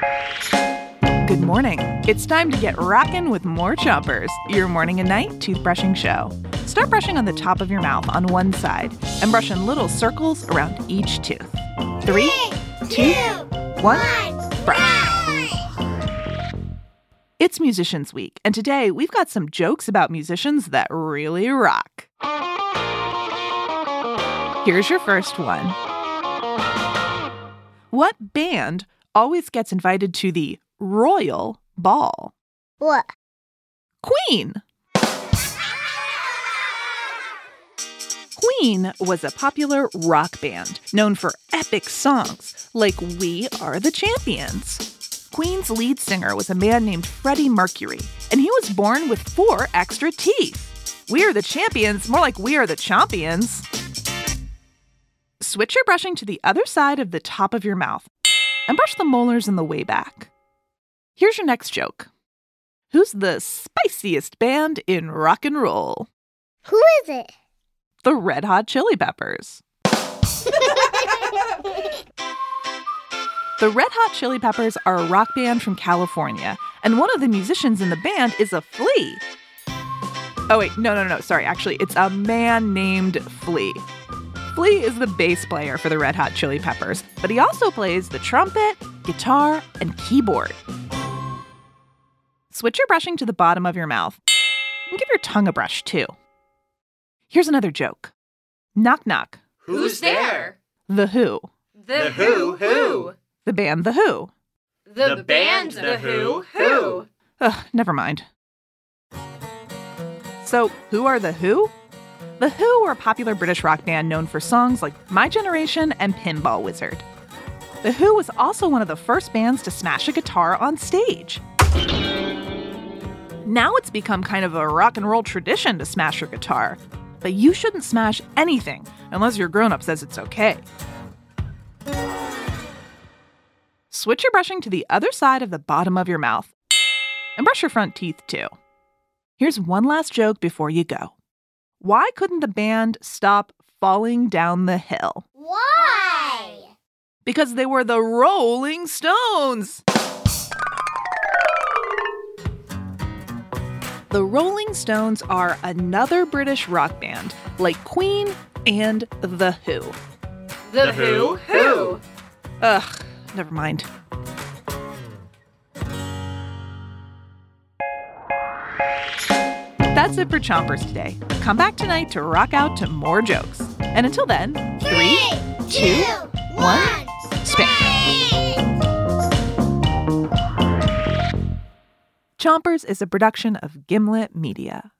Good morning. It's time to get rockin' with more Chompers, your morning and night toothbrushing show. Start brushing on the top of your mouth on one side and brush in little circles around each tooth. Three, two, one, brush. It's Musicians Week, and today we've got some jokes about musicians that really rock. Here's your first one. What band always gets invited to the Royal Ball? What? Queen. Queen was a popular rock band known for epic songs like We Are the Champions. Queen's lead singer was a man named Freddie Mercury, and he was born with four extra teeth. We are the champions, more like we are the champions. Switch your brushing to the other side of the top of your mouth and brush the molars in the way back. Here's your next joke Who's the spiciest band in rock and roll? Who is it? The Red Hot Chili Peppers. The Red Hot Chili Peppers are a rock band from California, and one of the musicians in the band is a flea. Oh, wait, no, no, no, sorry. Actually, it's a man named Flea. Flea is the bass player for the Red Hot Chili Peppers, but he also plays the trumpet, guitar, and keyboard. Switch your brushing to the bottom of your mouth and give your tongue a brush too. Here's another joke Knock knock. Who's there? The Who. The Who Who. The band The Who. The band The Who Who. Ugh, never mind. So, who are The Who? The Who were a popular British rock band known for songs like My Generation and Pinball Wizard. The Who was also one of the first bands to smash a guitar on stage. Now it's become kind of a rock and roll tradition to smash your guitar, but you shouldn't smash anything unless your grown up says it's okay. Switch your brushing to the other side of the bottom of your mouth and brush your front teeth too. Here's one last joke before you go. Why couldn't the band stop falling down the hill? Why? Because they were the Rolling Stones. The Rolling Stones are another British rock band, like Queen and The Who. The Who Who. Ugh, never mind. That's it for Chompers today. Come back tonight to rock out to more jokes. And until then, three, two, one, spin. Chompers is a production of Gimlet Media.